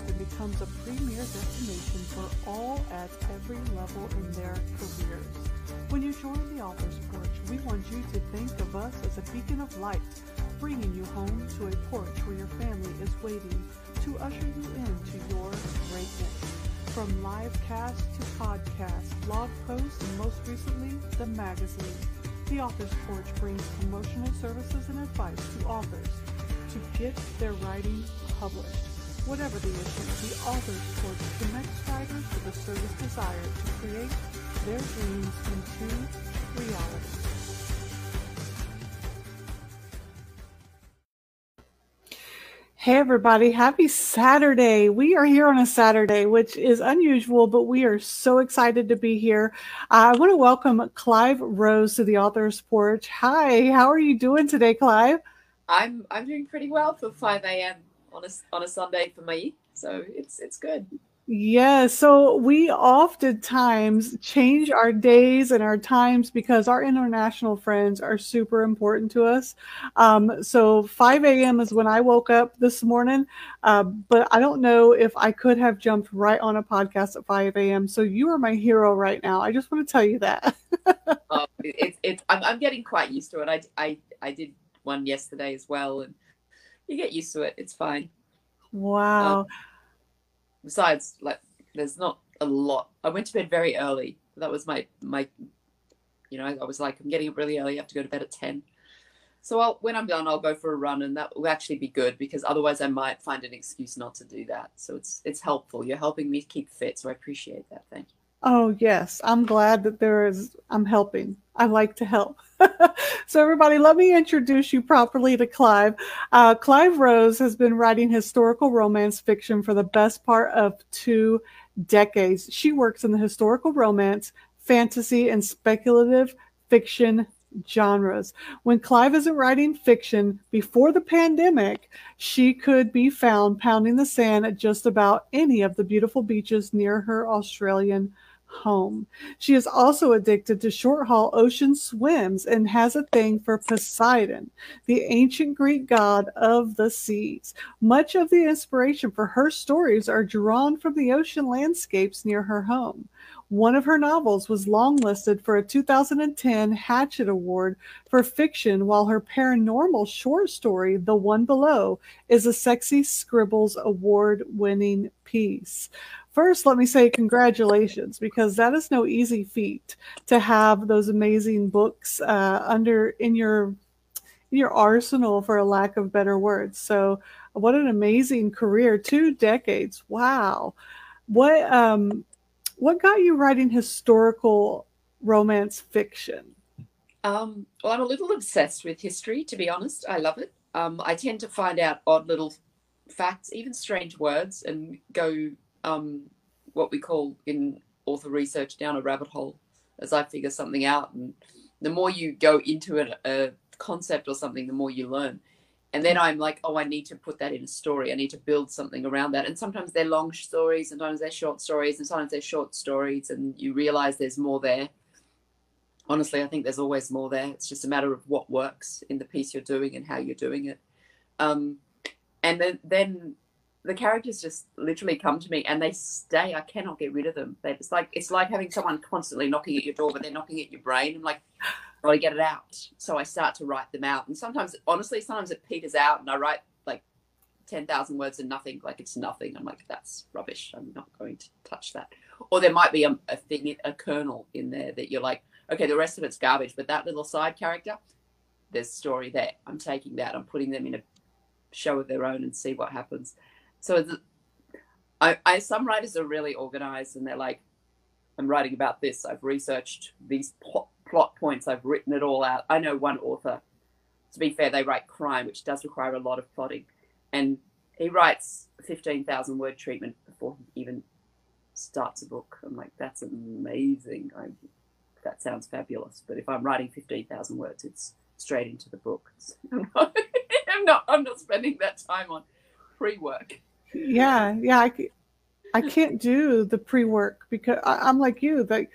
and becomes a premier destination for all at every level in their careers. When you join the Author's Porch, we want you to think of us as a beacon of light, bringing you home to a porch where your family is waiting to usher you into your greatness. From live cast to podcast, blog posts, and most recently, the magazine. The Author's Porch brings promotional services and advice to authors to get their writing published. Whatever the issue, the Author's Porch connects writers with a service desire to create their dreams into reality. Hey everybody, happy Saturday. We are here on a Saturday, which is unusual, but we are so excited to be here. Uh, I want to welcome Clyve Rose to the Author's Porch. Hi, how are you doing today, Clyve? I'm I'm doing pretty well for 5 a.m. on a on a Sunday for me, so it's it's good. Yeah, so we oftentimes change our days and our times because our international friends are super important to us. Um, so 5 a.m. is when I woke up this morning, uh, but I don't know if I could have jumped right on a podcast at 5 a.m. So you are my hero right now. I just want to tell you that. oh, it, it, I'm, I'm getting quite used to it. I, I, I did one yesterday as well, and you get used to it. It's fine. Wow. Um, besides, like, there's not a lot. I went to bed very early. That was my my. You know, I was like, I'm getting up really early. I have to go to bed at ten. So I'll, when I'm done, I'll go for a run, and that will actually be good because otherwise I might find an excuse not to do that. So it's it's helpful. You're helping me keep fit, so I appreciate that. Thank you. Oh yes, I'm glad that there is. I'm helping. I like to help. so, everybody, let me introduce you properly to Clyve. Uh, Clyve Rose has been writing historical romance fiction for the best part of two decades. She works in the historical romance, fantasy, and speculative fiction genres. When Clyve isn't writing fiction before the pandemic, she could be found pounding the sand at just about any of the beautiful beaches near her Australian home. She is also addicted to short haul ocean swims and has a thing for Poseidon, the ancient Greek god of the seas. Much of the inspiration for her stories are drawn from the ocean landscapes near her home. One of her novels was longlisted for a 2010 Hachette Award for fiction, while her paranormal short story, The One Below, is a Sexy Scribbles Award winning piece. First, let me say congratulations because that is no easy feat to have those amazing books uh, under in your in your arsenal, for a lack of better words. So, what an amazing career! Two decades. Wow. What um, what got you writing historical romance fiction? Um, well, I'm a little obsessed with history, to be honest. I love it. Um, I tend to find out odd little facts, even strange words, and go um, what we call in author research down a rabbit hole as I figure something out. And the more you go into it, a concept or something, the more you learn. And then I'm like, oh, I need to put that in a story. I need to build something around that. And sometimes they're long stories, sometimes they're short stories, and sometimes they're short stories, and you realize there's more there. Honestly, I think there's always more there. It's just a matter of what works in the piece you're doing and how you're doing it. Um, and then, then the characters just literally come to me and they stay. I cannot get rid of them. It's like it's like having someone constantly knocking at your door, but they're knocking at your brain. I'm like, I got to get it out. So I start to write them out. And sometimes, honestly, sometimes it peters out, and I write like ten thousand words and nothing. Like it's nothing. I'm like, that's rubbish. I'm not going to touch that. Or there might be a, a thing, a kernel in there that you're like, okay, the rest of it's garbage, but that little side character, there's story there. I'm taking that. I'm putting them in a show of their own and see what happens. So I, I, some writers are really organized and they're like, I'm writing about this. I've researched these plot, plot points. I've written it all out. I know one author. To be fair, they write crime, which does require a lot of plotting, and he writes fifteen thousand word treatment before he even starts a book. I'm like, that's amazing. I, that sounds fabulous. But if I'm writing fifteen thousand words, it's straight into the book. I'm not, I'm not. I'm not spending that time on pre-work yeah yeah I, I can't do the pre-work because I, am like you, like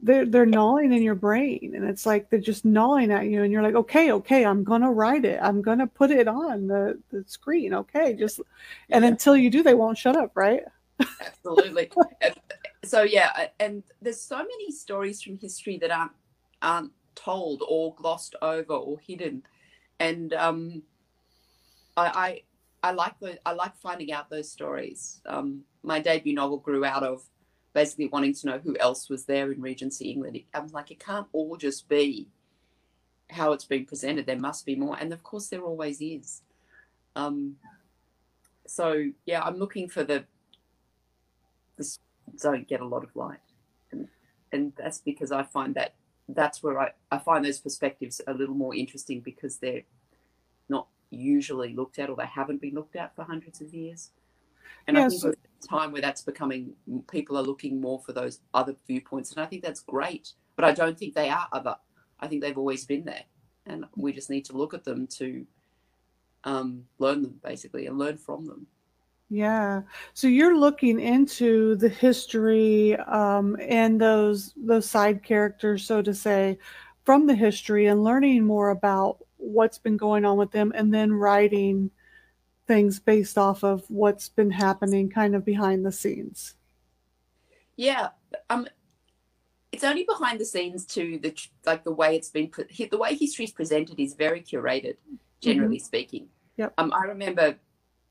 they're they're gnawing in your brain, and it's like they're just gnawing at you, and you're like, okay, okay, I'm gonna write it, I'm gonna put it on the the screen, okay, just, and yeah. until you do, they won't shut up, right? Absolutely. so yeah, and there's so many stories from history that aren't aren't told or glossed over or hidden, and um, I, I like the I like finding out those stories. Um, my debut novel grew out of basically wanting to know who else was there in Regency England. I was like, it can't all just be how it's been presented. There must be more, and of course, there always is. Um, so yeah, I'm looking for the this don't get a lot of light, and and that's because I find that that's where I, I find those perspectives a little more interesting because they're usually looked at or they haven't been looked at for hundreds of years. And yes. I think there's a time where that's becoming people are looking more for those other viewpoints, and I think that's great. But I don't think they are other. I think they've always been there, and we just need to look at them to um, learn them basically and learn from them. Yeah. So you're looking into the history um, and those those side characters, so to say, from the history and learning more about what's been going on with them, and then writing things based off of what's been happening, kind of behind the scenes. Yeah. Um. It's only behind the scenes to the like the way it's been the way history is presented is very curated, generally mm-hmm. speaking. Yep. Um, I remember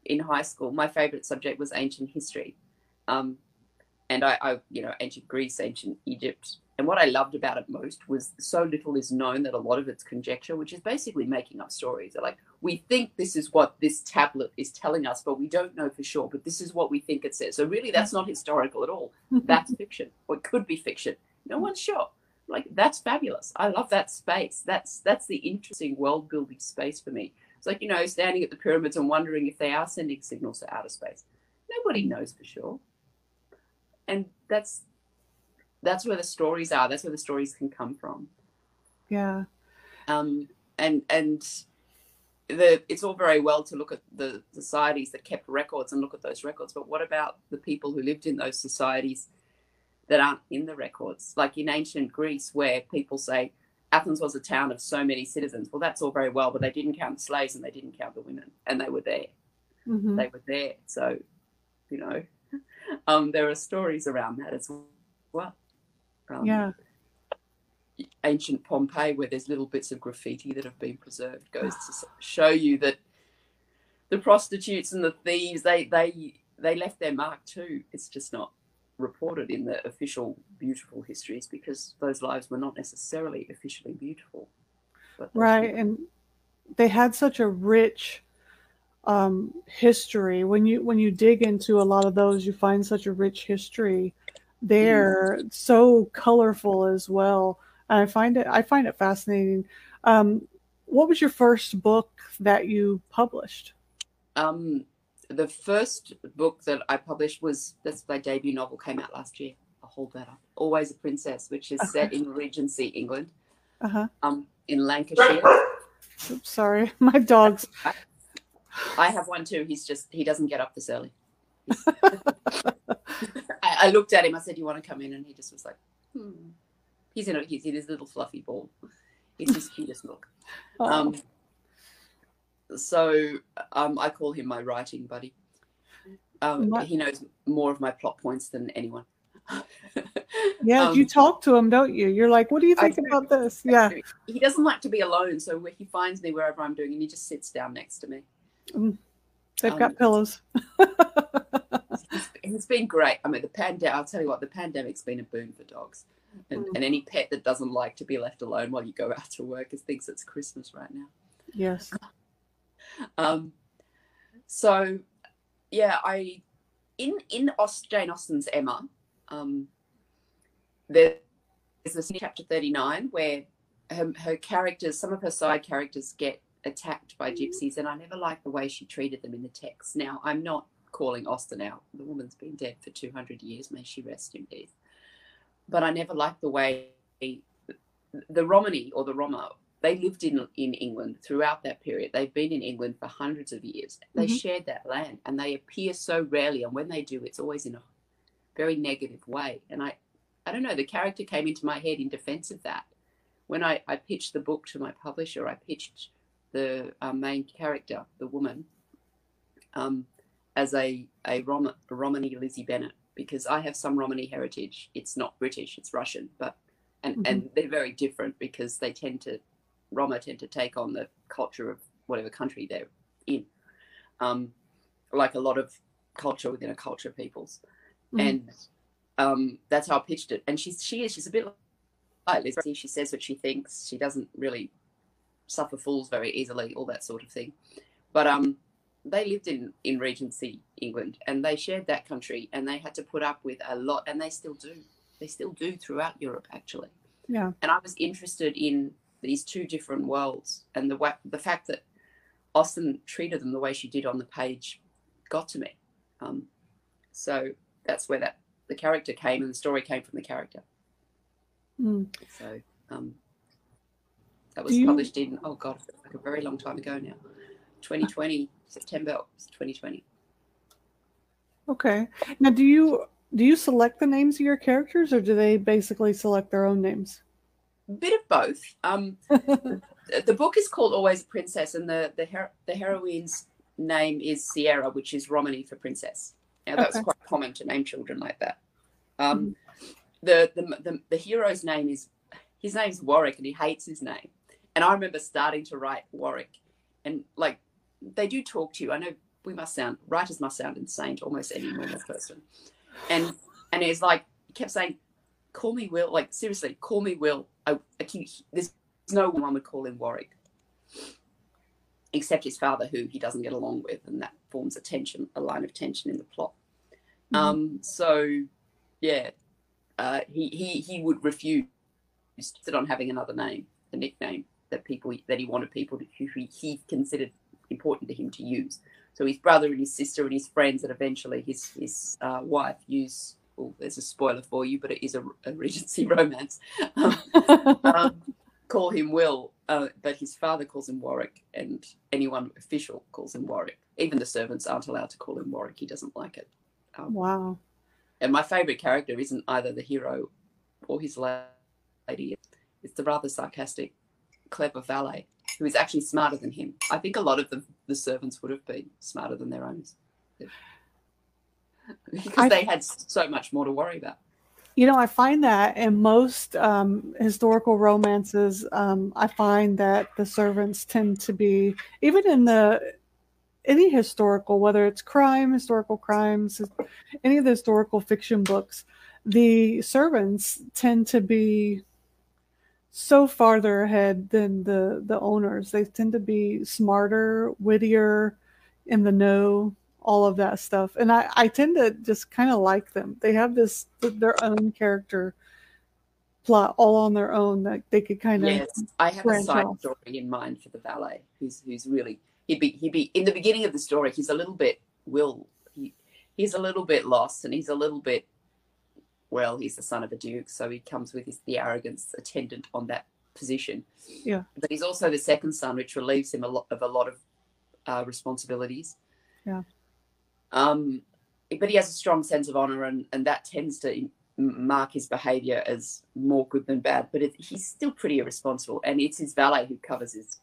in high school, my favorite subject was ancient history. Um, and I, I, you know, ancient Greece, ancient Egypt. And what I loved about it most was so little is known that a lot of it's conjecture, which is basically making up stories. They're like, we think this is what this tablet is telling us, but we don't know for sure. But this is what we think it says. So really, that's not historical at all. That's fiction, or it could be fiction. No one's sure. Like that's fabulous. I love that space. That's that's the interesting world building space for me. It's like, you know, standing at the pyramids and wondering if they are sending signals to outer space. Nobody knows for sure. And that's that's where the stories are. That's where the stories can come from. Yeah. Um and and the it's all very well to look at the societies that kept records and look at those records, but what about the people who lived in those societies that aren't in the records? Like in ancient Greece, where people say, Athens was a town of so many citizens. Well, that's all very well, but they didn't count the slaves and they didn't count the women, and they were there. Mm-hmm. They were there. So, you know, um, there are stories around that as well. Um, yeah. Ancient Pompeii, where there's little bits of graffiti that have been preserved, goes to show you that the prostitutes and the thieves they they they left their mark too. It's just not reported in the official beautiful histories because those lives were not necessarily officially beautiful. right, and they had such a rich um, history. When you when you dig into a lot of those, you find such a rich history. They're mm. so colorful as well. And I find it I find it fascinating. Um, what was your first book that you published? Um, the first book that I published was that's my debut novel came out last year. I'll hold that up. Always a Princess, which is okay. set in Regency, England. Uh-huh. Um, in Lancashire. Oops, sorry, my dog's. I have one too. He's just he doesn't get up this early. I, I, looked at him. I said, "You want to come in?" And he just was like, "Hmm." He's in a, he's in his little fluffy ball. He's his cutest look. Oh. Um, so um, I call him my writing buddy. Um, he knows more of my plot points than anyone. yeah, um, you talk to him, don't you? You're like, "What do you think about this?" Yeah, he doesn't like to be alone, so he finds me wherever I'm doing, and he just sits down next to me. Mm, they've got um, pillows. it's, it's been great. I mean, the pandemic. I'll tell you what, the pandemic's been a boon for dogs. And, mm. and, any pet that doesn't like to be left alone while you go out to work is thinks it's Christmas right now. Yes. Um, so, yeah, I in in Aust, Jane Austen's Emma, um, there's this chapter thirty nine where her, her characters, some of her side characters, get attacked by gypsies, and I never liked the way she treated them in the text. Now, I'm not calling Austen out; the woman's been dead for two hundred years. May she rest in peace. But I never liked the way the Romany or the Roma they lived in in England throughout that period. They've been in England for hundreds of years. They mm-hmm. shared that land, and they appear so rarely. And when they do, it's always in a very negative way. And I, I don't know, the character came into my head in defense of that. When I, I pitched the book to my publisher, I pitched the uh, main character, the woman, um, as a, a, Rom- a Romany Lizzie Bennet, because I have some Romany heritage. It's not British, it's Russian, but and, mm-hmm. and they're very different because they tend to Roma tend to take on the culture of whatever country they're in, um, like a lot of culture within a culture of peoples, mm-hmm. and um, that's how I pitched it. And she's she is she's a bit like Lizzie. She says what she thinks. She doesn't really suffer fools very easily, all that sort of thing. But um, they lived in in Regency England, and they shared that country, and they had to put up with a lot, and they still do. They still do throughout Europe, actually. Yeah. And I was interested in these two different worlds, and the the fact that Austen treated them the way she did on the page got to me. Um, so that's where that the character came, and the story came from the character. Mm. So um, that was you... published in oh god, like a very long time ago now, 2020 September 2020. Okay. Now, do you do you select the names of your characters, or do they basically select their own names? A bit of both. Um, the book is called Always a Princess, and the the, her- the heroine's name is Sierra, which is Romany for princess. Now that's okay. quite common to name children like that. Um, mm-hmm. the, the, the the hero's name is his name's Warwick, and he hates his name. And I remember starting to write Warwick, and like they do talk to you. I know we must sound writers must sound insane to almost any normal person, and and it's like he kept saying, "Call me Will." Like seriously, call me Will. I, I can, there's no one would call him Warwick, except his father, who he doesn't get along with, and that forms a tension, a line of tension in the plot. Mm-hmm. Um, so, yeah, uh, he he he would refuse on having another name, a nickname that people that he wanted people to, who he, he considered important to him to use. So his brother and his sister and his friends, and eventually his his uh, wife use well, there's a spoiler for you, but it is a, a Regency romance. Um, um, call him Will, uh, but his father calls him Warwick, and anyone official calls him Warwick. Even the servants aren't allowed to call him Warwick. He doesn't like it. Um, wow. And my favourite character isn't either the hero or his lady. It's the rather sarcastic, clever valet who is actually smarter than him. I think a lot of the, the servants would have been smarter than their owners because I, they had so much more to worry about. You know, I find that in most um, historical romances, um, I find that the servants tend to be, even in the any historical, whether it's crime, historical crimes, any of the historical fiction books, the servants tend to be so farther ahead than the the owners. They tend to be smarter, wittier, in the know all of that stuff. And I, I tend to just kind of like them. They have this their own character plot all on their own that they could kind of yes i have a side off. story in mind for the valet who's who's really he'd be he'd be in the beginning of the story he's a little bit will he, he's a little bit lost and he's a little bit well he's the son of a duke so he comes with his the arrogance attendant on that position yeah but he's also the second son which relieves him a lot of a lot of uh, responsibilities yeah um, but he has a strong sense of honor, and, and that tends to mark his behavior as more good than bad. But it, he's still pretty irresponsible, and it's his valet who covers his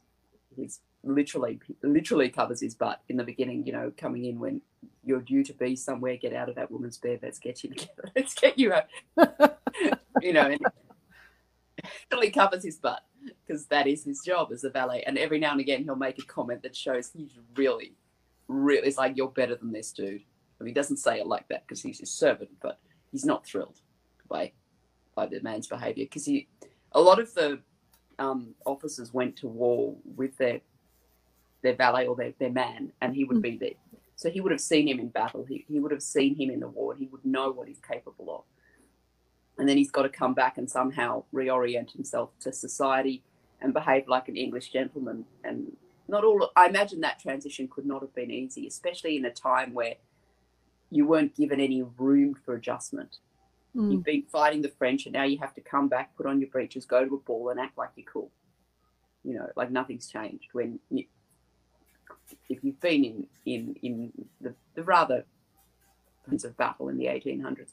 his literally literally covers his butt in the beginning. You know, coming in when you're due to be somewhere, get out of that woman's bed. Let's get you together. Let's get you out. you know, and literally covers his butt because that is his job as a valet. And every now and again, he'll make a comment that shows he's really really, it's like, you're better than this dude. I mean, he doesn't say it like that because he's his servant, but he's not thrilled by by the man's behavior because he, a lot of the um, officers went to war with their their valet or their, their man, and he would mm. be there. So he would have seen him in battle. He, he would have seen him in the war. He would know what he's capable of. And then he's got to come back and somehow reorient himself to society and behave like an English gentleman and not all i imagine that transition could not have been easy especially in a time where you weren't given any room for adjustment mm. you've been fighting the french and now you have to come back put on your breeches go to a ball and act like you're cool you know like nothing's changed when you, if you've been in in in the, the rather sense of battle in the 1800s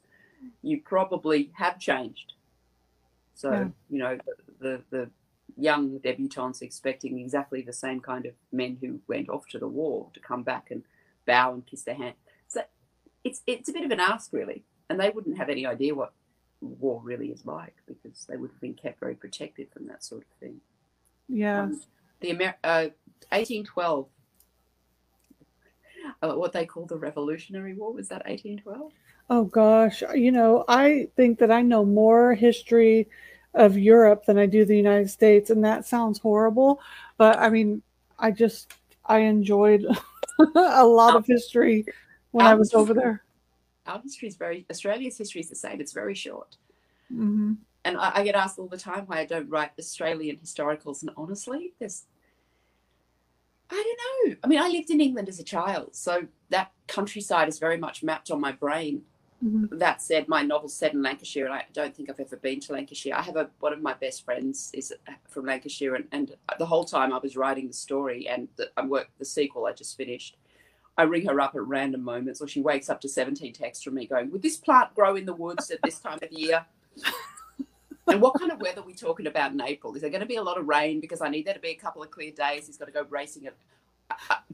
you probably have changed. So Yeah. you know the, the the young debutantes expecting exactly the same kind of men who went off to the war to come back and bow and kiss their hand. So it's it's a bit of an ask really, and they wouldn't have any idea what war really is like because they would have been kept very protected from that sort of thing. Yeah. Um, the Amer- uh, 1812, uh, what they call the Revolutionary War, was that 1812? Oh gosh, you know, I think that I know more history of Europe than I do the United States, and that sounds horrible, but I mean, I just I enjoyed a lot of history when I was over there. Our history is very, Australia's history is the same, it's very short. hmm And I, I get asked all the time why I don't write Australian historicals, and honestly, there's I don't know. I mean, I lived in England as a child, so that countryside is very much mapped on my brain. hmm that said, my novel's set in Lancashire, and I don't think I've ever been to Lancashire. I have a one of my best friends is from Lancashire, and, and the whole time I was writing the story and the, I work the sequel I just finished. I ring her up at random moments, or she wakes up to seventeen texts from me going, "Would this plant grow in the woods at this time of year?" and what kind of weather are we talking about in April? Is there going to be a lot of rain? Because I need there to be a couple of clear days. He's got to go racing it.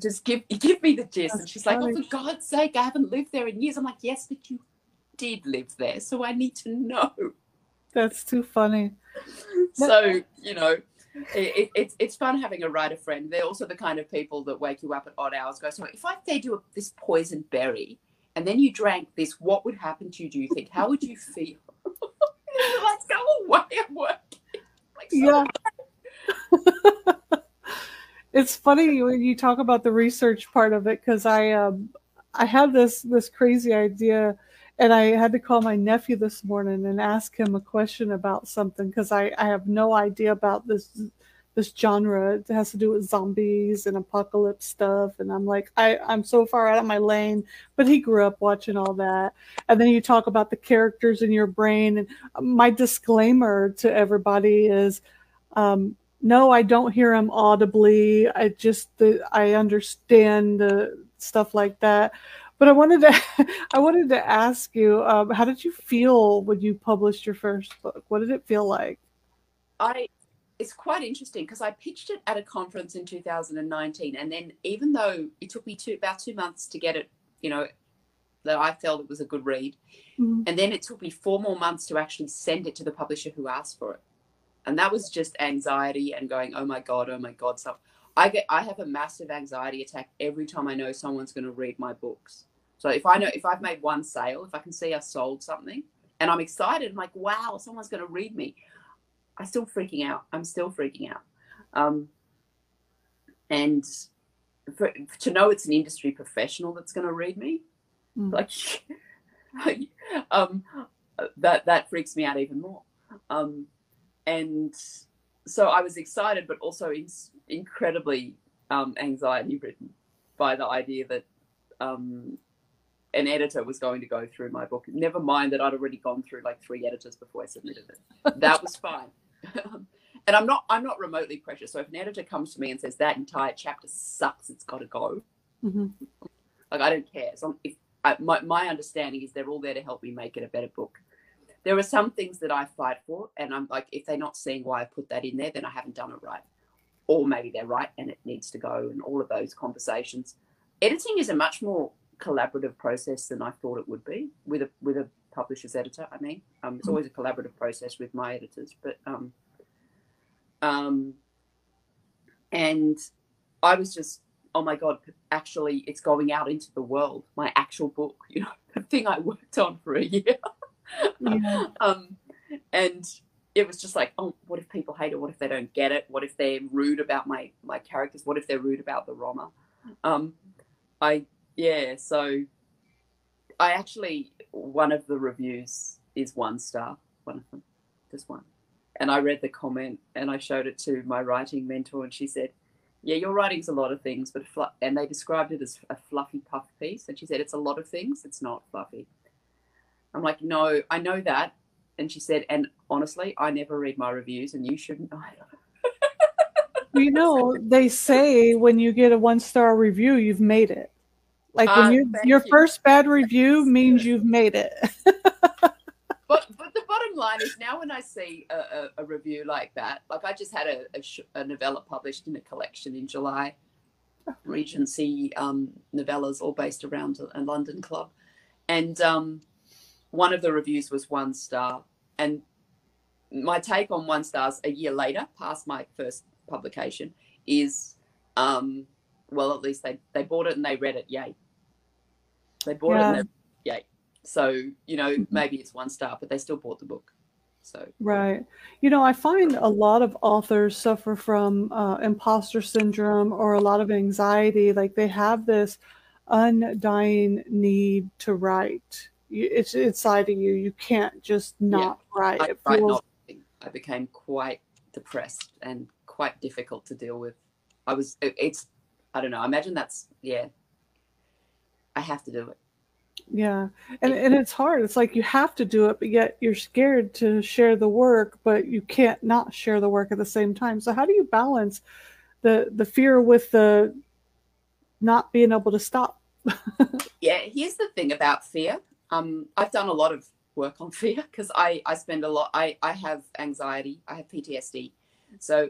Just give give me the gist. and she's like, "Oh, for God's sake, I haven't lived there in years." I'm like, "Yes, but you did live there, so I need to know." That's too funny. So you know, it, it, it's it's fun having a writer friend. They're also the kind of people that wake you up at odd hours. Go, so if I fed you this poisoned berry and then you drank this, what would happen to you? Do you think? How would you feel? like, go away, I'm working. Like, so Yeah. it's funny when you talk about the research part of it because I um I had this this crazy idea and I had to call my nephew this morning and ask him a question about something because I, I have no idea about this this genre. It has to do with zombies and apocalypse stuff. And I'm like, I, I'm so far out of my lane. But he grew up watching all that. And then you talk about the characters in your brain. And my disclaimer to everybody is um, no, I don't hear him audibly. I just the, I understand the stuff like that. But I wanted to I wanted to ask you, um, how did you feel when you published your first book? What did it feel like? I it's quite interesting because I pitched it at a conference in 2019, and then even though it took me two about two months to get it, you know, that I felt it was a good read, Mhm. and then it took me four more months to actually send it to the publisher who asked for it, and that was just anxiety and going, oh my god, oh my god, so I get I have a massive anxiety attack every time I know someone's going to read my books. So if I know if I've made one sale, if I can see I sold something, and I'm excited, I'm like, wow, someone's going to read me. I'm still freaking out. I'm still freaking out. Um, and for, to know it's an industry professional that's going to read me, Mm. like, um, that that freaks me out even more. Um, and so I was excited, but also in, incredibly um, anxiety ridden by the idea that um, an editor was going to go through my book. Never mind that I'd already gone through like three editors before I submitted it. That was fine. and I'm not I'm not remotely precious. So if an editor comes to me and says that entire chapter sucks, it's got to go. Mhm. Like I don't care. So if I, my my understanding is they're all there to help me make it a better book. There are some things that I fight for, and I'm like, if they're not seeing why I put that in there, then I haven't done it right. Or maybe they're right and it needs to go, and all of those conversations. Editing is a much more collaborative process than I thought it would be with a with a publisher's editor. I mean, um, it's always a collaborative process with my editors, but um, um, and I was just, oh my god, actually, it's going out into the world. My actual book, you know, the thing I worked on for a year. Yeah. um, and it was just like, oh, what if people hate it? What if they don't get it? What if they're rude about my my characters? What if they're rude about the Roma? Um, I yeah, so I actually one of the reviews is one star, one of them, just one. And I read the comment and I showed it to my writing mentor, and she said, "Yeah, your writing's a lot of things, but fl-, and they described it as a fluffy puff piece." And she said, "It's a lot of things. It's not fluffy." I'm like, "No, I know that." And she said, "And honestly, I never read my reviews, and you shouldn't either." you know, they say when you get a one star review, you've made it. Like when you your you. first bad review means you've made it. But but the bottom line is now when I see a, a, a review like that, like I just had a, a, sh- a novella published in a collection in July, Regency um, novellas, all based around a, London club, and um, one of the reviews was one star, and my take on one stars a year later, past my first publication, is um, well, at least they they bought it and they read it. Yay! They bought yeah. it and they, yay. So you know mm-hmm. maybe it's one star, but they still bought the book. So right, you know, I find a lot of authors suffer from uh, imposter syndrome or a lot of anxiety. Like they have this undying need to write. It's inside of you. You can't just not yeah, write. I, feels... I became quite depressed and quite difficult to deal with. I was. It, it's. I don't know. I imagine that's yeah. I have to do it. Yeah. And and it's hard. It's like you have to do it, but yet you're scared to share the work, but you can't not share the work at the same time. So how do you balance the the fear with the not being able to stop? yeah, here's the thing about fear. Um I've done a lot of work on fear because I I spend a lot I I have anxiety, I have PTSD. So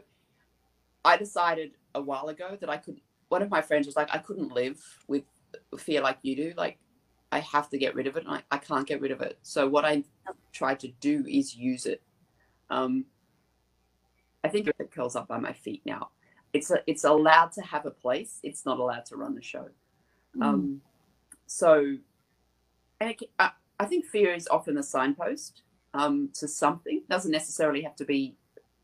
I decided a while ago that I could one of my friends was like I couldn't live with fear like you do. Like I have to get rid of it. I, I can't get rid of it. So what I try to do is use it. Um, I think it curls up by my feet now. It's a, it's allowed to have a place. It's not allowed to run the show. Mm. Um, so, and I, I, think fear is often a signpost um, to something. It doesn't necessarily have to be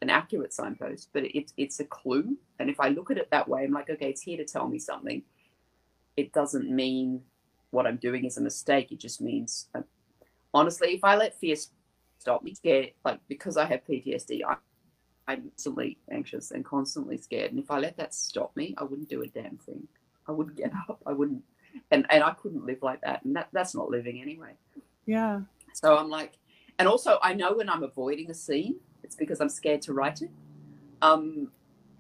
an accurate signpost, but it, it's a clue. And if I look at it that way, I'm like, okay, it's here to tell me something. It doesn't mean what I'm doing is a mistake. It just means, uh, honestly, if I let fear stop me, scared, like because I have PTSD, I, I'm constantly anxious and constantly scared. And if I let that stop me, I wouldn't do a damn thing. I wouldn't get up. I wouldn't, and and I couldn't live like that. And that that's not living anyway. Yeah. So I'm like, and also I know when I'm avoiding a scene, it's because I'm scared to write it. Um,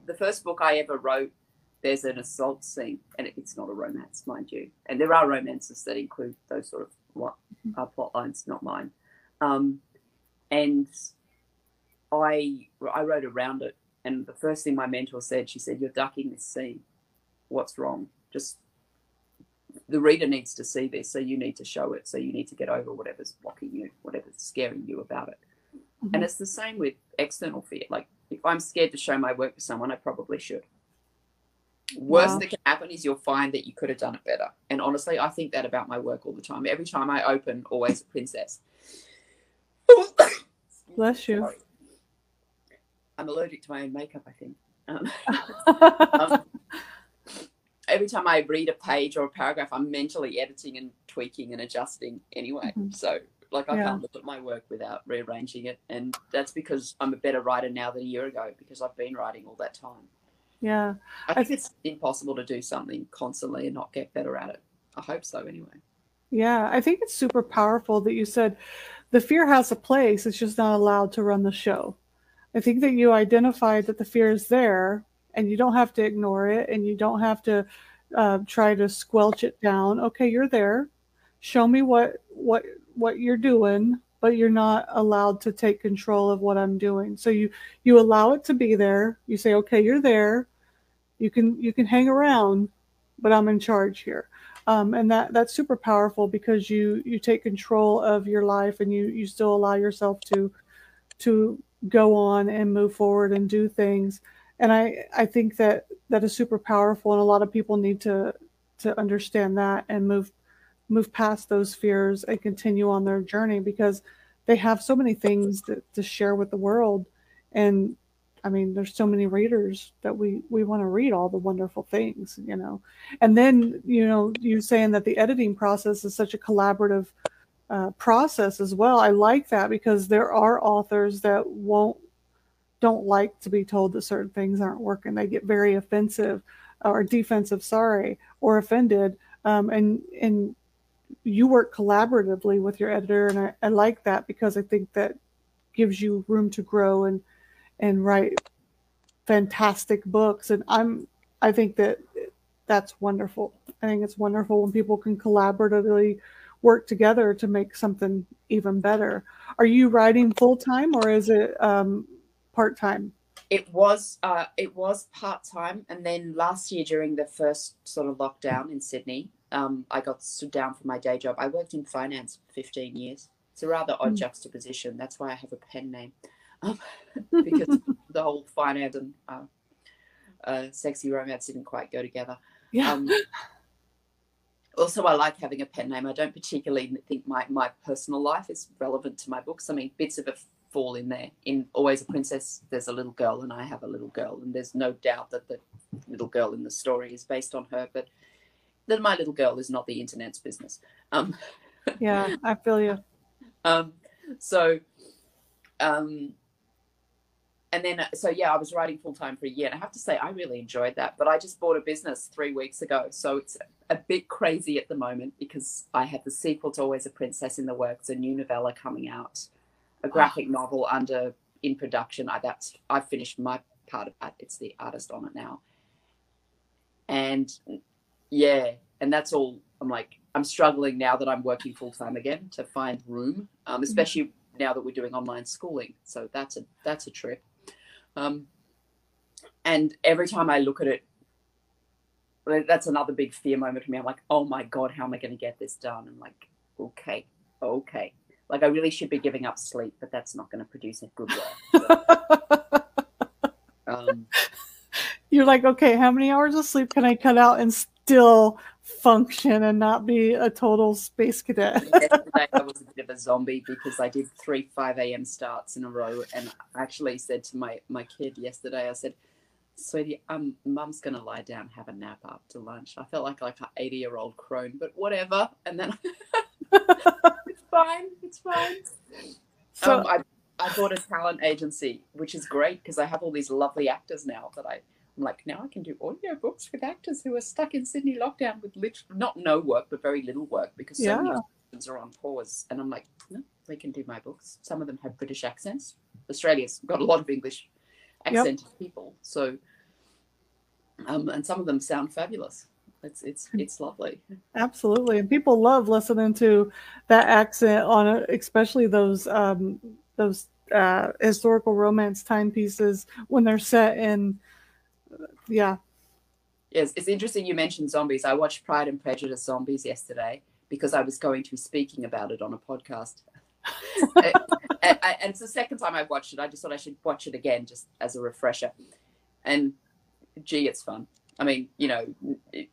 the first book I ever wrote there's an assault scene, and it's not a romance, mind you. And there are romances that include those sort of uh, plot lines, not mine. Um, and I I wrote around it, and the first thing my mentor said, she said, "You're ducking this scene. What's wrong? Just the reader needs to see this, so you need to show it. So you need to get over whatever's blocking you, whatever's scaring you about it." Mm-hmm. And it's the same with external fear. Like if I'm scared to show my work to someone, I probably should Worst wow. that can happen is you'll find that you could have done it better. And honestly, I think that about my work all the time. Every time I open, always a princess. Bless you. Sorry. I'm allergic to my own makeup, I think. Um, um, every time I read a page or a paragraph, I'm mentally editing and tweaking and adjusting anyway. Mm-hmm. So, like, I yeah. can't look at my work without rearranging it. And that's because I'm a better writer now than a year ago because I've been writing all that time. Yeah. I think it's impossible to do something constantly and not get better at it. I hope so, anyway. Yeah, I think it's super powerful that you said the fear has a place, it's just not allowed to run the show. I think that you identified that the fear is there and you don't have to ignore it and you don't have to uh, try to squelch it down. Okay, you're there. Show me what what what you're doing but you're not allowed to take control of what I'm doing. So you you allow it to be there. You say, okay, you're there. You can you can hang around, but I'm in charge here. Um, and that that's super powerful because you you take control of your life and you you still allow yourself to to go on and move forward and do things. And I I think that that is super powerful, and a lot of people need to to understand that and move move past those fears and continue on their journey because they have so many things to, to share with the world. And i mean there's so many readers that we we want to read all the wonderful things you know? And then you know you saying that the editing process is such a collaborative uh, process as well. I like that because there are authors that won't don't like to be told that certain things aren't working they get very offensive or defensive sorry or offended um, and and you work collaboratively with your editor, and I, I like that because I think that gives you room to grow and and write fantastic books. And I'm I think that that's wonderful. I think it's wonderful when people can collaboratively work together to make something even better. Are you writing full time or is it um, part time? It was uh, it was part time, and then last year during the first sort of lockdown in Sydney, um, I got stood down from my day job. I worked in finance for fifteen years. It's a rather odd mm. juxtaposition. That's why I have a pen name, um, because the whole finance and uh, uh, sexy romance didn't quite go together. Yeah. Um, also, I like having a pen name. I don't particularly think my, my personal life is relevant to my books. I mean, bits of it fall in there. In Always a Princess, there's a little girl, and I have a little girl, and there's no doubt that the little girl in the story is based on her. But then my little girl is not the internet's business. Um, yeah, I feel you. Um, so, um, and then so yeah, I was writing full time for a year, and I have to say I really enjoyed that. But I just bought a business three weeks ago, so it's a bit crazy at the moment because I have the sequel to Always a Princess in the works, a new novella coming out, a graphic oh. novel under in production. I that's I finished my part of that. It's the artist on it now, and yeah, and that's all. I'm like I'm struggling now that I'm working full time again to find room, um, mm-hmm. especially mm-hmm. now that we're doing online schooling. So that's a that's a trip. Um, and every time I look at it, that's another big fear moment for me. I'm like, oh my God, how am I going to get this done? I'm like, okay, okay. Like I really should be giving up sleep, but that's not going to produce a good work. um, You're like, okay, how many hours of sleep can I cut out and still function and not be a total space cadet. Yesterday I was a bit of a zombie because I did three 5 a.m. starts in a row and I actually said to my, my kid yesterday, I said, sweetie, um, mum's going to lie down, have a nap after lunch. I felt like like an 80 year old crone, but whatever. And then it's fine. It's fine. So um, I, I bought a talent agency, which is great because I have all these lovely actors now that I I'm like, now I can do audio books with actors who are stuck in Sydney lockdown with literally not no work, but very little work because so yeah. many things are on pause. And I'm like, no, they can do my books. Some of them have British accents. Australia's got a lot of English accented yep. people. So, um, and some of them sound fabulous. It's it's it's lovely. Absolutely, and people love listening to that accent on especially those um, those uh, historical romance timepieces when they're set in yeah. Yes, it's interesting you mentioned zombies. I watched Pride and Prejudice Zombies yesterday because I was going to be speaking about it on a podcast. and, and, and, it's the second time I've watched it. I just thought I should watch it again just as a refresher. And gee, it's fun. I mean, you know, it,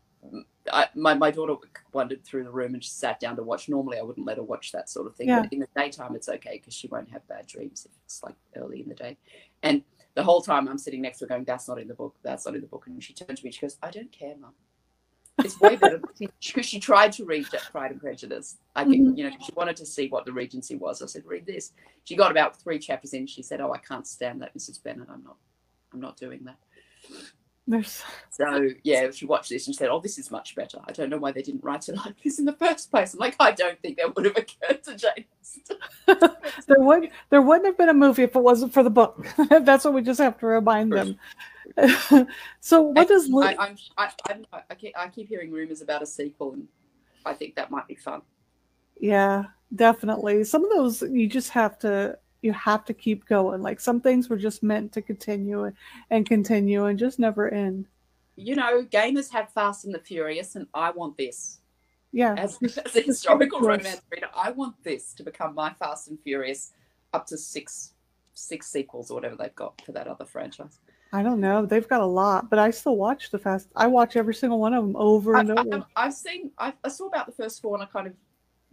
I, my, my daughter wandered through the room and she sat down to watch. Normally, I wouldn't let her watch that sort of thing. Yeah. But in the daytime, it's okay because she won't have bad dreams if it's like early in the day. And the whole time I'm sitting next to her going, that's not in the book. That's not in the book. And she turned to me, and she goes, I don't care, mum. It's way better because she tried to read Pride and Prejudice. I think, mm-hmm. you know, she wanted to see what the Regency was. I said, read this. She got about three chapters in. She said, oh, I can't stand that, Mrs. Bennet. I'm not, I'm not doing that. There's... So yeah, she watched this and she said, "Oh, this is much better." I don't know why they didn't write it like this in the first place. I'm like, I don't think that would have occurred to Jane. there would there wouldn't have been a movie if it wasn't for the book. That's what we just have to remind them. so what does I, I'm, I, I'm, I, keep, I keep hearing rumors about a sequel, and I think that might be fun. Yeah, definitely. Some of those you just have to you have to keep going. Like some things were just meant to continue and continue and just never end. You know, gamers have Fast and the Furious, and I want this. Yeah. As, as a historical romance reader, I want this to become my Fast and Furious up to six six sequels or whatever they've got for that other franchise. I don't know. They've got a lot, but I still watch the Fast. I watch every single one of them over and I, over. I, have seen. I, I, saw about the first four, and I kind of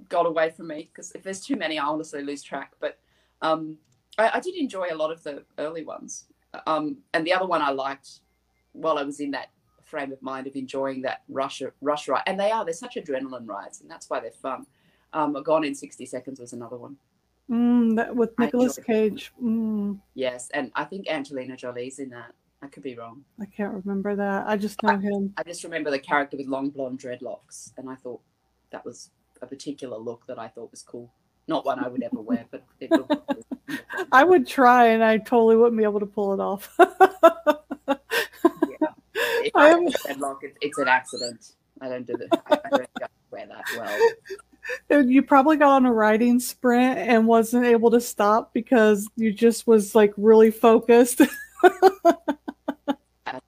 got away from me because if there's too many, I honestly lose track. But um, I, I, did enjoy a lot of the early ones. Um, and the other one I liked while I was in that frame of mind of enjoying that rush, rush ride. And they are, they're such adrenaline rides, and that's why they're fun. Um, Gone in 60 Seconds was another one. Mm, that, with Nicolas Cage. Mm. Yes, and I think Angelina Jolie's in that. I could be wrong. I can't remember that. I just know I, him. I just remember the character with long blonde dreadlocks, and I thought that was a particular look that I thought was cool. Not one I would ever wear, but it looked. I would try, and I totally wouldn't be able to pull it off. yeah. If I, am... it's, it's, an accident. I don't do that. I, I don't software that well. You probably got on a writing sprint and wasn't able to stop because you just was like really focused. I,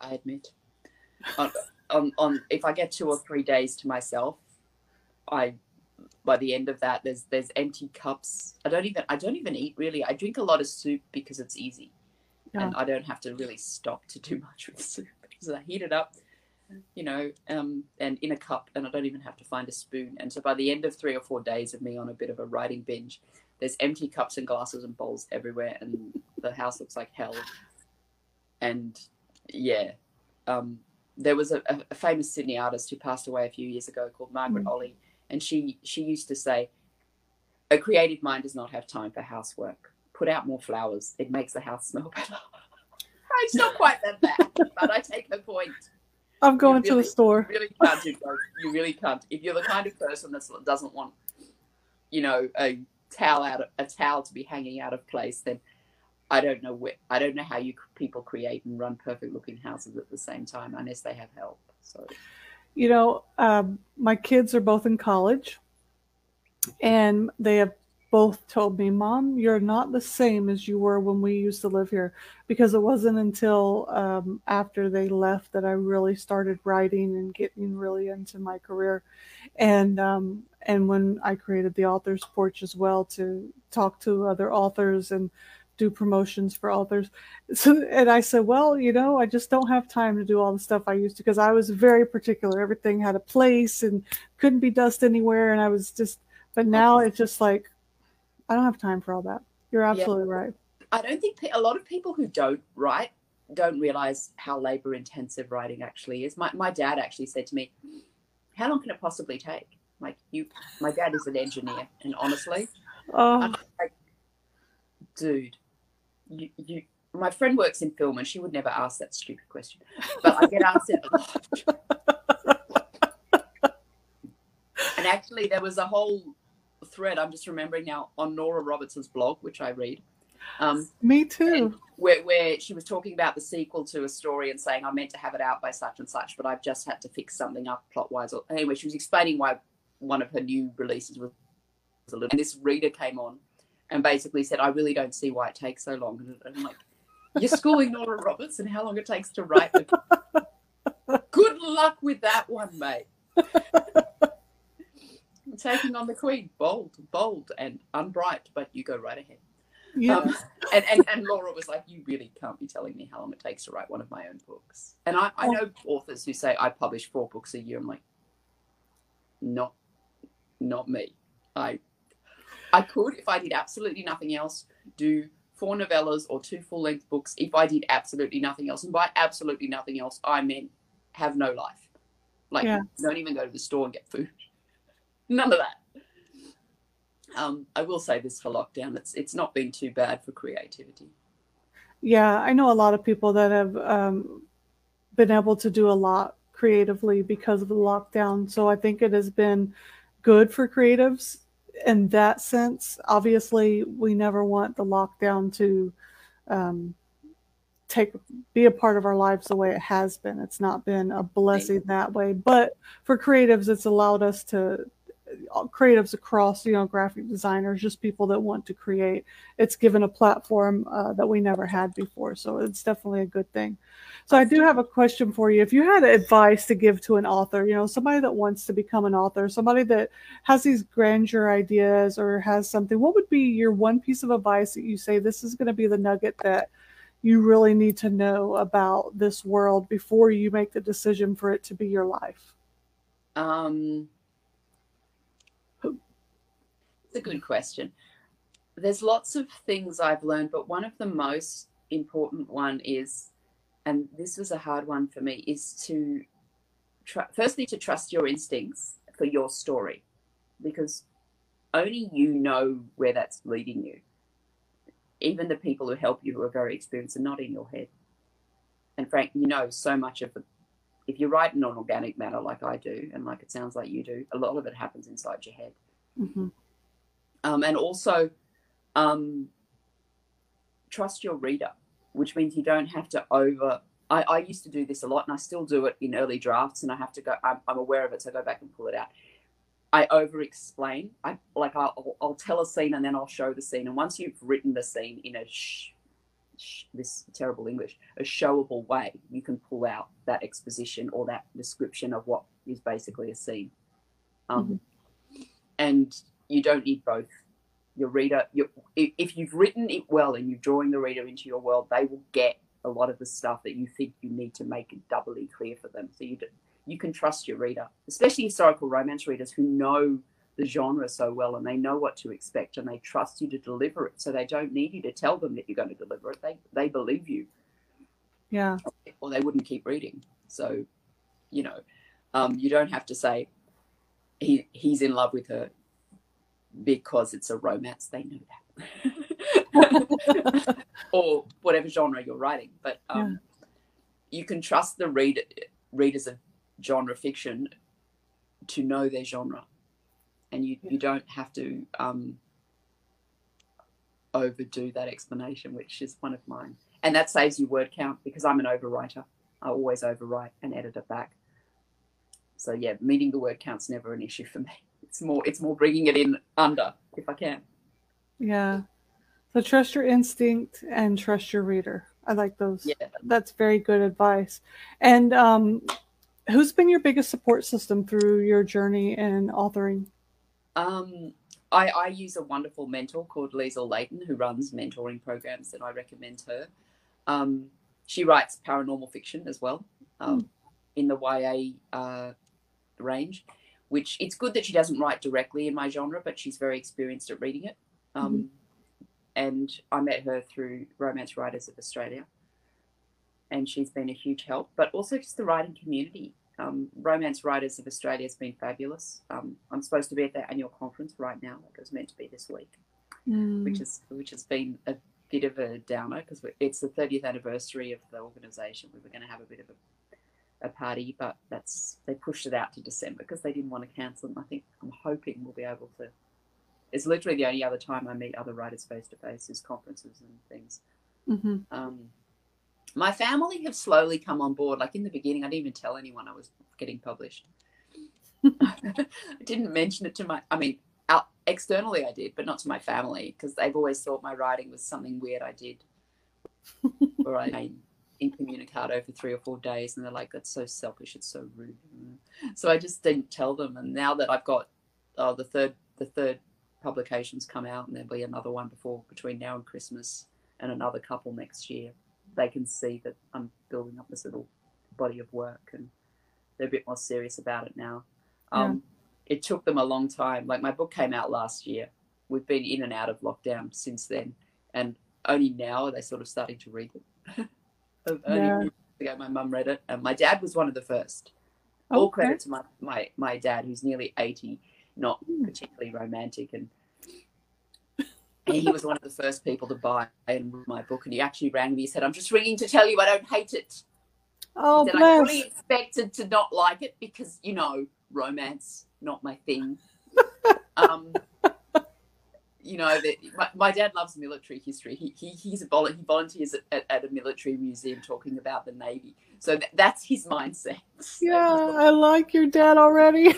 I admit. On, on, on if I get two or three days to myself, I by the end of that there's there's empty cups. I don't even I don't even eat really. I drink a lot of soup because it's easy. Yeah. And I don't have to really stop to do much with soup because I heat it up, you know, um, and in a cup, and I don't even have to find a spoon. And so by the end of three or four days of me on a bit of a writing binge, there's empty cups and glasses and bowls everywhere, and the house looks like hell. And yeah, um, there was a, a, famous Sydney artist who passed away a few years ago called Margaret mm. Olley, and she she used to say, "A creative mind does not have time for housework. Put out more flowers; it makes the house smell better." it's not quite that bad, but I take the point. I'm going really, to the store. You really can't do both. You really can't. If you're the kind of person that doesn't want, you know, a towel out of, a towel to be hanging out of place, then I don't know where I don't know how you people create and run perfect looking houses at the same time unless they have help. So, you know, um, my kids are both in college, and they have both told me, Mom, you're not the same as you were when we used to live here. Because it wasn't until um, after they left that I really started writing and getting really into my career. And um, and when I created the author's porch as well to talk to other authors and do promotions for authors. So, and I said, well, you know, I just don't have time to do all the stuff I used to because I was very particular. Everything had a place and couldn't be dust anywhere. And I was just, but now it's just like, I don't have time for all that. You're absolutely yeah. right. I don't think a lot of people who don't write don't realize how labor intensive writing actually is. My, my dad actually said to me, how long can it possibly take? Like you, my dad is an engineer and honestly, oh. like, dude, you, you, my friend works in film and she would never ask that stupid question, but I get asked it a lot. and actually, there was a whole thread I'm just remembering now on Nora Roberts's blog, which I read. Um, Me too. Where, where she was talking about the sequel to a story and saying I meant to have it out by such and such, but I've just had to fix something up plot wise. Anyway, she was explaining why one of her new releases was a little. And this reader came on and basically said, I really don't see why it takes so long. And I'm like, you're schooling Nora Roberts and how long it takes to write. Good luck with that one, mate. Taking on the Queen, bold, bold, and unbright, but you go right ahead. Yeah. Um, and, and, and Laura was like, You really can't be telling me how long it takes to write one of my own books. And I, I know authors who say, I publish four books a year. I'm like, Not, not me. I I could, if I did absolutely nothing else, do four novellas or two full length books if I did absolutely nothing else. And by absolutely nothing else, I meant have no life. Like, yeah. don't even go to the store and get food. None of that. Um, I will say this for lockdown, it's it's not been too bad for creativity. Yeah, I know a lot of people that have um, been able to do a lot creatively because of the lockdown. So I think it has been good for creatives in that sense, obviously, we never want the lockdown to um, take be a part of our lives the way it has been. It's not been a blessing that way, but for creatives, it's allowed us to creatives across, you know, graphic designers, just people that want to create. It's given a platform uh, that we never had before, so it's definitely a good thing. So I do have a question for you. If you had advice to give to an author, you know, somebody that wants to become an author, somebody that has these grandeur ideas or has something, what would be your one piece of advice that you say this is going to be the nugget that you really need to know about this world before you make the decision for it to be your life? Um, it's a good question. There's lots of things I've learned, but one of the most important one is and this was a hard one for me, is to tr- firstly to trust your instincts for your story, because only you know where that's leading you. Even the people who help you who are very experienced are not in your head. And Frank, you know so much of it. If you write in an organic manner like I do, and like it sounds like you do, a lot of it happens inside your head. Mm-hmm. Um, and also, um, trust your reader which means you don't have to over I, I used to do this a lot, and I still do it in early drafts, and I have to go. I'm, I'm aware of it, so I go back and pull it out. I over explain. I like I'll, I'll tell a scene and then I'll show the scene. And once you've written the scene in a sh- sh- this terrible English, a showable way, you can pull out that exposition or that description of what is basically a scene. Um, mm-hmm. And you don't need both. Your reader, if you've written it well and you're drawing the reader into your world, they will get a lot of the stuff that you think you need to make it doubly clear for them. So you you can trust your reader, especially historical romance readers who know the genre so well and they know what to expect and they trust you to deliver it. So they don't need you to tell them that you're going to deliver it. They they believe you. Yeah. Or they wouldn't keep reading. So, you know, um, you don't have to say he he's in love with her because it's a romance. They know that. or whatever genre you're writing. But um, yeah. you can trust the reader readers of genre fiction to know their genre. And you, yeah. you don't have to um, overdo that explanation, which is one of mine. And that saves you word count because I'm an overwriter. I always overwrite and edit it back. So yeah, meeting the word count's never an issue for me. It's more it's more bringing it in under if I can. Yeah. So trust your instinct and trust your reader. I like those. Yeah. That's very good advice. And um, who's been your biggest support system through your journey in authoring? Um, I, I use a wonderful mentor called Liesl Layton who runs mentoring programs, and I recommend her. Um, she writes paranormal fiction as well um, mm. in the YA uh, range, which it's good that she doesn't write directly in my genre, but she's very experienced at reading it. mm-hmm. And I met her through Romance Writers of Australia, and she's been a huge help, but also just the writing community. Um, Romance Writers of Australia has been fabulous. Um, I'm supposed to be at their annual conference right now. It was meant to be this week, mm. which is which has been a bit of a downer because it's the 30th anniversary of the organisation. We were going to have a bit of a, a party, but that's they pushed it out to December because they didn't want to cancel. And I think I'm hoping we'll be able to. It's literally the only other time I meet other writers face to face is conferences and things. Mm-hmm. Um, my family have slowly come on board. Like in the beginning, I didn't even tell anyone I was getting published. I didn't mention it to my, I mean, out, externally I did, but not to my family because they've always thought my writing was something weird I did. or I incommunicado for three or four days and they're like, that's so selfish, it's so rude. So I just didn't tell them. And now that I've got oh, the third, the third publications come out and there'll be another one before between now and Christmas and another couple next year they can see that I'm building up this little body of work and they're a bit more serious about it now. Um. It took them a long time. Like my book came out last year. We've been in and out of lockdown since then, and only now are they sort of starting to read it. only yeah. ago, my mum read it, and my dad was one of the first. All credit to my, my my dad, who's nearly eighty, not hmm. particularly romantic, and and he was one of the first people to buy and my book. And he actually rang me. He said, "I'm just ringing to tell you I don't hate it." Oh, bless. I fully expected to not like it because you know romance not my thing. um, you know that my, my, dad loves military history. He, he he's a vol- he volunteers at, at, a military museum talking about the navy. So th- that's his mindset. Yeah, I like your dad already.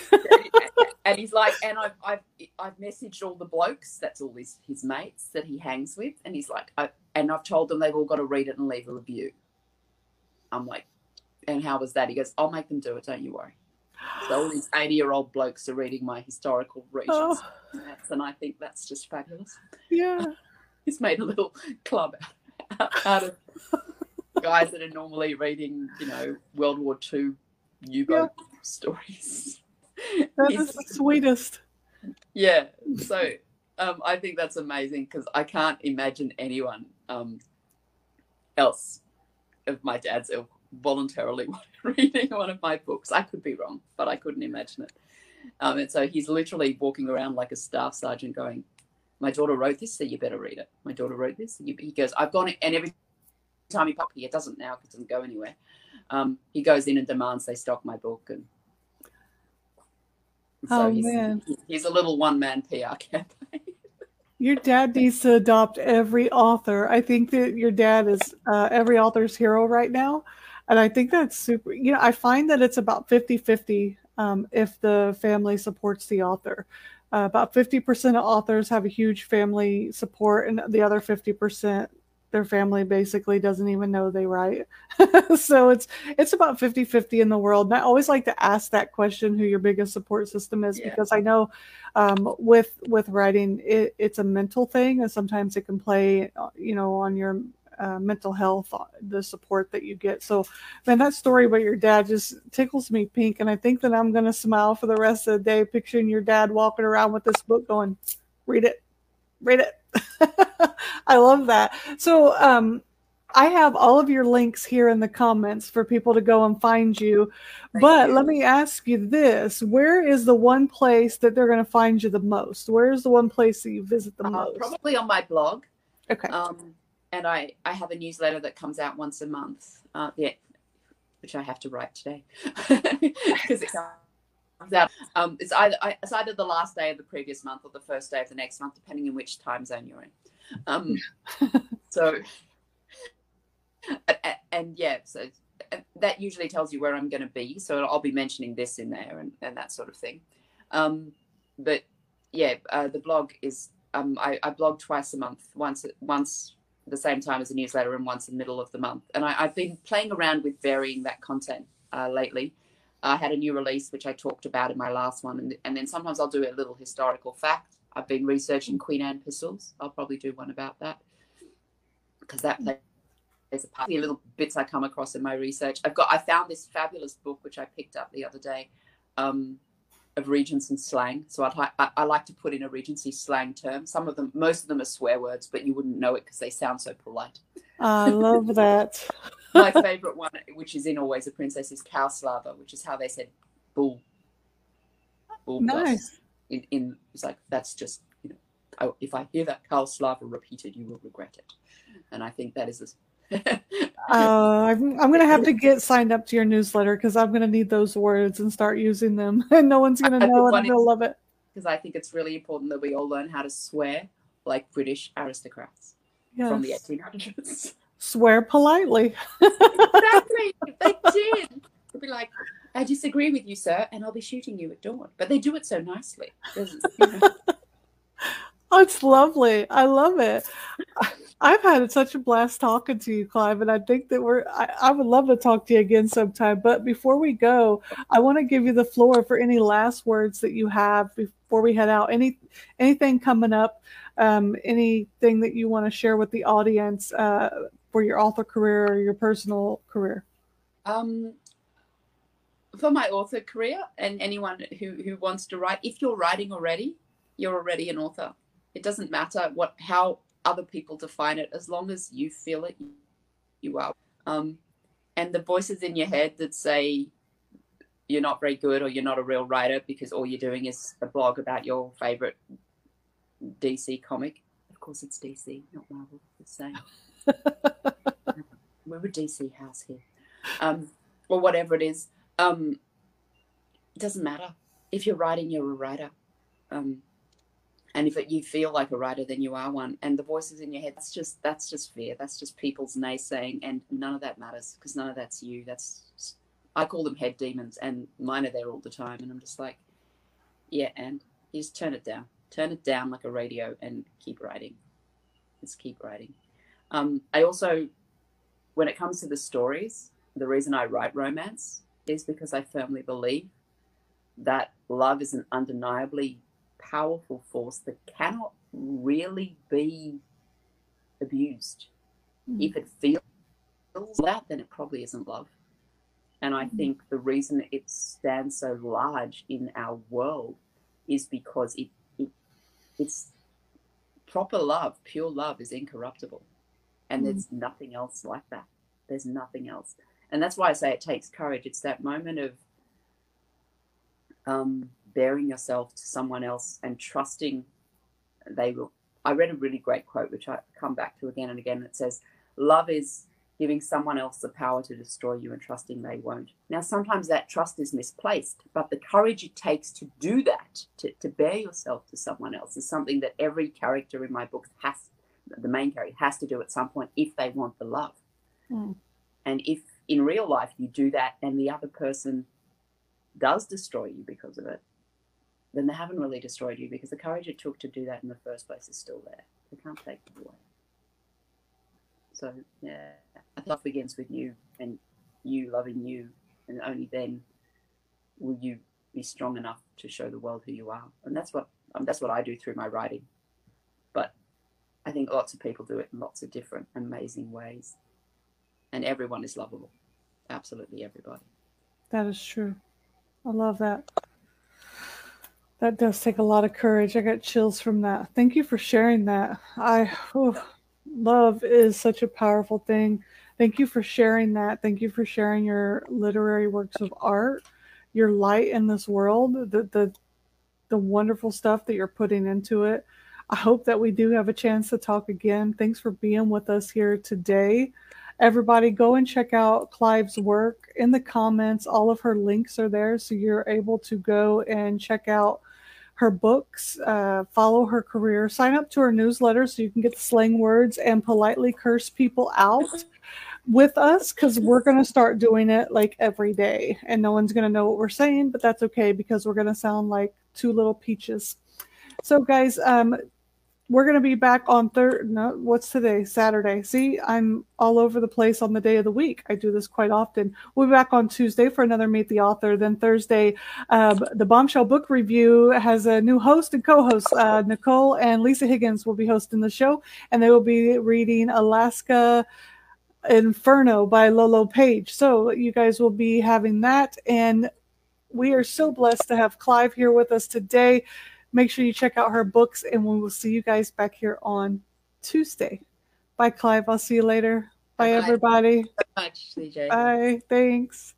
and he's like, and I've, I've I've messaged all the blokes. That's all his his mates that he hangs with, and he's like, I, and I've told them they've all got to read it and leave a review. I'm like, and how was that? He goes, I'll make them do it. Don't you worry. So all these 80 year old blokes are reading my historical regions. Oh. And I think that's just fabulous. Yeah. He's made a little club out of guys that are normally reading, you know, World War II U boat yeah. stories. That is the sweetest. Yeah. So um, I think that's amazing because I can't imagine anyone um, else of my dad's ilk voluntarily reading one of my books. I could be wrong, but I couldn't imagine it. Um, and so he's literally walking around like a staff sergeant going, My daughter wrote this, so you better read it. My daughter wrote this. He goes, I've gone, and every time he pops, it doesn't now because it doesn't go anywhere. Um, he goes in and demands they stock my book. And so oh, he's, man. he's a little one man PR campaign. Your dad needs to adopt every author. I think that your dad is uh, every author's hero right now And I think that's super, you know, I find that it's about 50 50 um, if the family supports the author. Uh, about 50% of authors have a huge family support, and the other 50% their family basically doesn't even know they write. so it's it's about 50-50 in the world. And I always like to ask that question who your biggest support system is yeah. because I know um, with with writing it, it's a mental thing and sometimes it can play uh, you know on your uh, mental health, uh, the support that you get. So, man, that story about your dad just tickles me pink. And I think that I'm going to smile for the rest of the day, picturing your dad walking around with this book going, read it, read it. I love that. So, um, I have all of your links here in the comments for people to go and find you. Thank but you. let me ask you this where is the one place that they're going to find you the most? Where is the one place that you visit the uh, most? Probably on my blog. Okay. Um, and I, I have a newsletter that comes out once a month. Uh, yeah, which I have to write today because it comes out. Um, it's either it's either the last day of the previous month or the first day of the next month, depending on which time zone you're in. Um, so, and, and yeah, so that usually tells you where I'm going to be. So I'll be mentioning this in there and, and that sort of thing. Um, but yeah, uh, the blog is um, I, I blog twice a month. Once once the same time as a newsletter and once in the middle of the month. And I, have been playing around with varying that content uh, lately. I had a new release which I talked about in my last one, and, and then sometimes I'll do a little historical fact. I've been researching Queen Anne pistols. I'll probably do one about that because that plays a part. The little bits I come across in my research. I've got. I found this fabulous book which I picked up the other day. Um, of Regency slang. So I'd, I, I like to put in a Regency slang term. Some of them, most of them are swear words, but you wouldn't know it because they sound so polite. I love that. My favorite one, which is in Always a Princess, is Cowslava, which is how they said bull. Bull nice. In, in it's like that's just you know, I, if I hear that Cowslava repeated, you will regret it, and I think that is a uh, I'm, I'm going to have to get signed up to your newsletter because I'm going to need those words and start using them, and no one's going to know it. I'm going to love it. Because I think it's really important that we all learn how to swear like British aristocrats yes. from the 1800s. Swear politely. exactly. They did. They'll be like, I disagree with you, sir, and I'll be shooting you at dawn. But they do it so nicely. Oh, it's lovely. I love it. I've had such a blast talking to you, Clyve, and I think that we're. I, I, would love to talk to you again sometime. But before we go, I want to give you the floor for any last words that you have before we head out. Any anything coming up? Um, anything that you want to share with the audience uh, for your author career or your personal career? Um, for my author career and anyone who who wants to write, if you're writing already, you're already an author. It doesn't matter what how other people define it as long as you feel it you are. Um, and the voices in your head that say you're not very good or you're not a real writer because all you're doing is a blog about your favorite dc comic. Of course it's dc not marvel the same we're a dc house here. Um, or whatever it is. Um, it doesn't matter. If you're writing you're a writer. Um, and if it, you feel like a writer then you are one. And the voices in your head that's just that's just fear. That's just people's naysaying and none of that matters because none of that's you. That's i call them head demons and mine are there all the time and i'm just like yeah and you just turn it down. Turn it down like a radio and keep writing. Just keep writing. Um, i also when it comes to the stories the reason i write romance is because i firmly believe that love is an undeniably powerful force that cannot really be abused. Mm. If it feels that, then it probably isn't love. And I mm. think the reason it stands so large in our world is because it, it it's proper love, pure love is incorruptible. And mm. there's nothing else like that. There's nothing else. And that's why I say it takes courage. It's that moment of um, bearing yourself to someone else and trusting they will. I read a really great quote, which I come back to again and again. It says, Love is giving someone else the power to destroy you and trusting they won't. Now, sometimes that trust is misplaced, but the courage it takes to do that, to, to bear yourself to someone else, is something that every character in my books has, the main character has to do at some point if they want the love. Mm. And if in real life you do that and the other person does destroy you because of it, then they haven't really destroyed you because the courage it took to do that in the first place is still there. They can't take it away. So yeah, love begins with you and you loving you, and only then will you be strong enough to show the world who you are. And that's what um, that's what I do through my writing. But I think lots of people do it in lots of different amazing ways, and everyone is lovable. Absolutely everybody. That is true. I love that. That does take a lot of courage. I got chills from that. Thank you for sharing that. I oh, love is such a powerful thing. Thank you for sharing that. Thank you for sharing your literary works of art, your light in this world, the the the wonderful stuff that you're putting into it. I hope that we do have a chance to talk again. Thanks for being with us here today. Everybody, go and check out Clyve's work in the comments. All of her links are there, so you're able to go and check out her books, uh, follow her career, sign up to her newsletter so you can get the slang words and politely curse people out with us because we're going to start doing it like every day and no one's going to know what we're saying, but that's okay because we're going to sound like two little peaches. So, guys, um, we're going to be back on third. No, what's today? Saturday. See, I'm all over the place on the day of the week. I do this quite often. We'll be back on Tuesday for another Meet the Author. Then Thursday, um, the Bombshell Book Review has a new host and co host. Uh, Nicole and Lisa Higgins will be hosting the show, and they will be reading Alaska. Inferno by Lolo Paige. So you guys will be having that. And we are so blessed to have Clyve here with us today. Make sure you check out her books, and we will see you guys back here on Tuesday. Bye, Clyve. I'll see you later. Bye, Bye. everybody. So much, CJ. Bye. Thanks.